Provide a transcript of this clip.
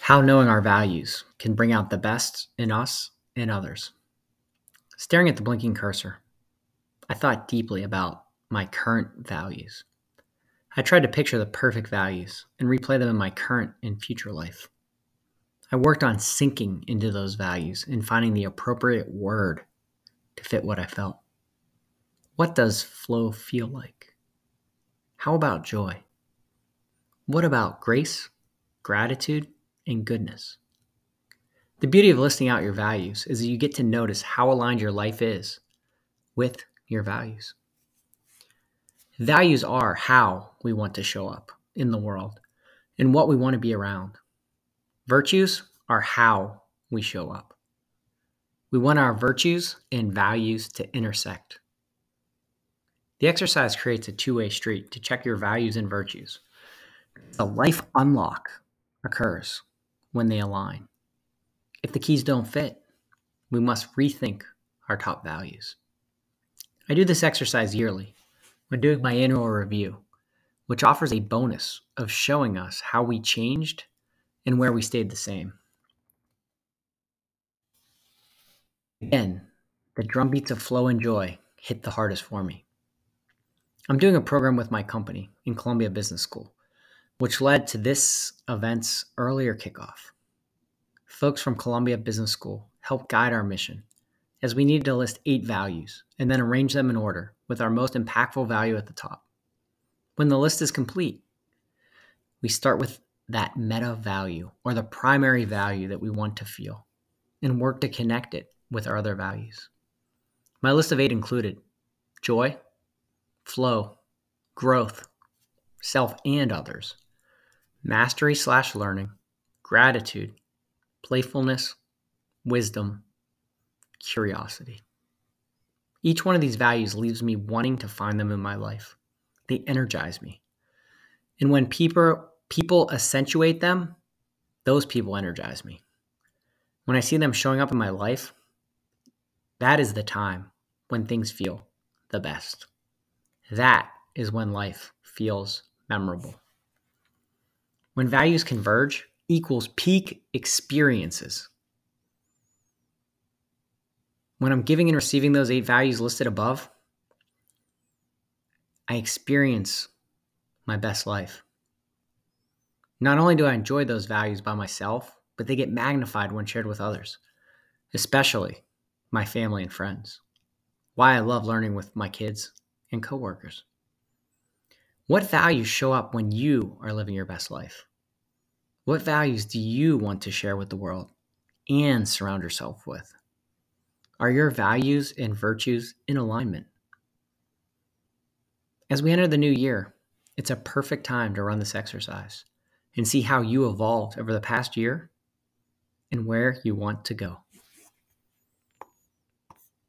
How knowing our values can bring out the best in us and others. Staring at the blinking cursor, I thought deeply about my current values. I tried to picture the perfect values and replay them in my current and future life. I worked on sinking into those values and finding the appropriate word to fit what I felt. What does flow feel like? How about joy? What about grace, gratitude, and goodness? The beauty of listing out your values is that you get to notice how aligned your life is with your values. Values are how we want to show up in the world and what we want to be around. Virtues are how we show up. We want our virtues and values to intersect. The exercise creates a two way street to check your values and virtues. The life unlock occurs when they align. If the keys don't fit, we must rethink our top values. I do this exercise yearly when doing my annual review, which offers a bonus of showing us how we changed and where we stayed the same. Again, the drumbeats of flow and joy hit the hardest for me. I'm doing a program with my company in Columbia Business School, which led to this event's earlier kickoff. Folks from Columbia Business School helped guide our mission as we needed to list eight values and then arrange them in order with our most impactful value at the top. When the list is complete, we start with that meta value or the primary value that we want to feel and work to connect it with our other values. My list of eight included joy, flow, growth, self and others, mastery slash learning, gratitude, playfulness, wisdom, curiosity. Each one of these values leaves me wanting to find them in my life. They energize me. And when people people accentuate them, those people energize me. When I see them showing up in my life, that is the time when things feel the best. That is when life feels memorable. When values converge equals peak experiences. When I'm giving and receiving those eight values listed above, I experience my best life. Not only do I enjoy those values by myself, but they get magnified when shared with others, especially my family and friends. Why I love learning with my kids and coworkers. What values show up when you are living your best life? What values do you want to share with the world and surround yourself with? Are your values and virtues in alignment? As we enter the new year, it's a perfect time to run this exercise and see how you evolved over the past year and where you want to go.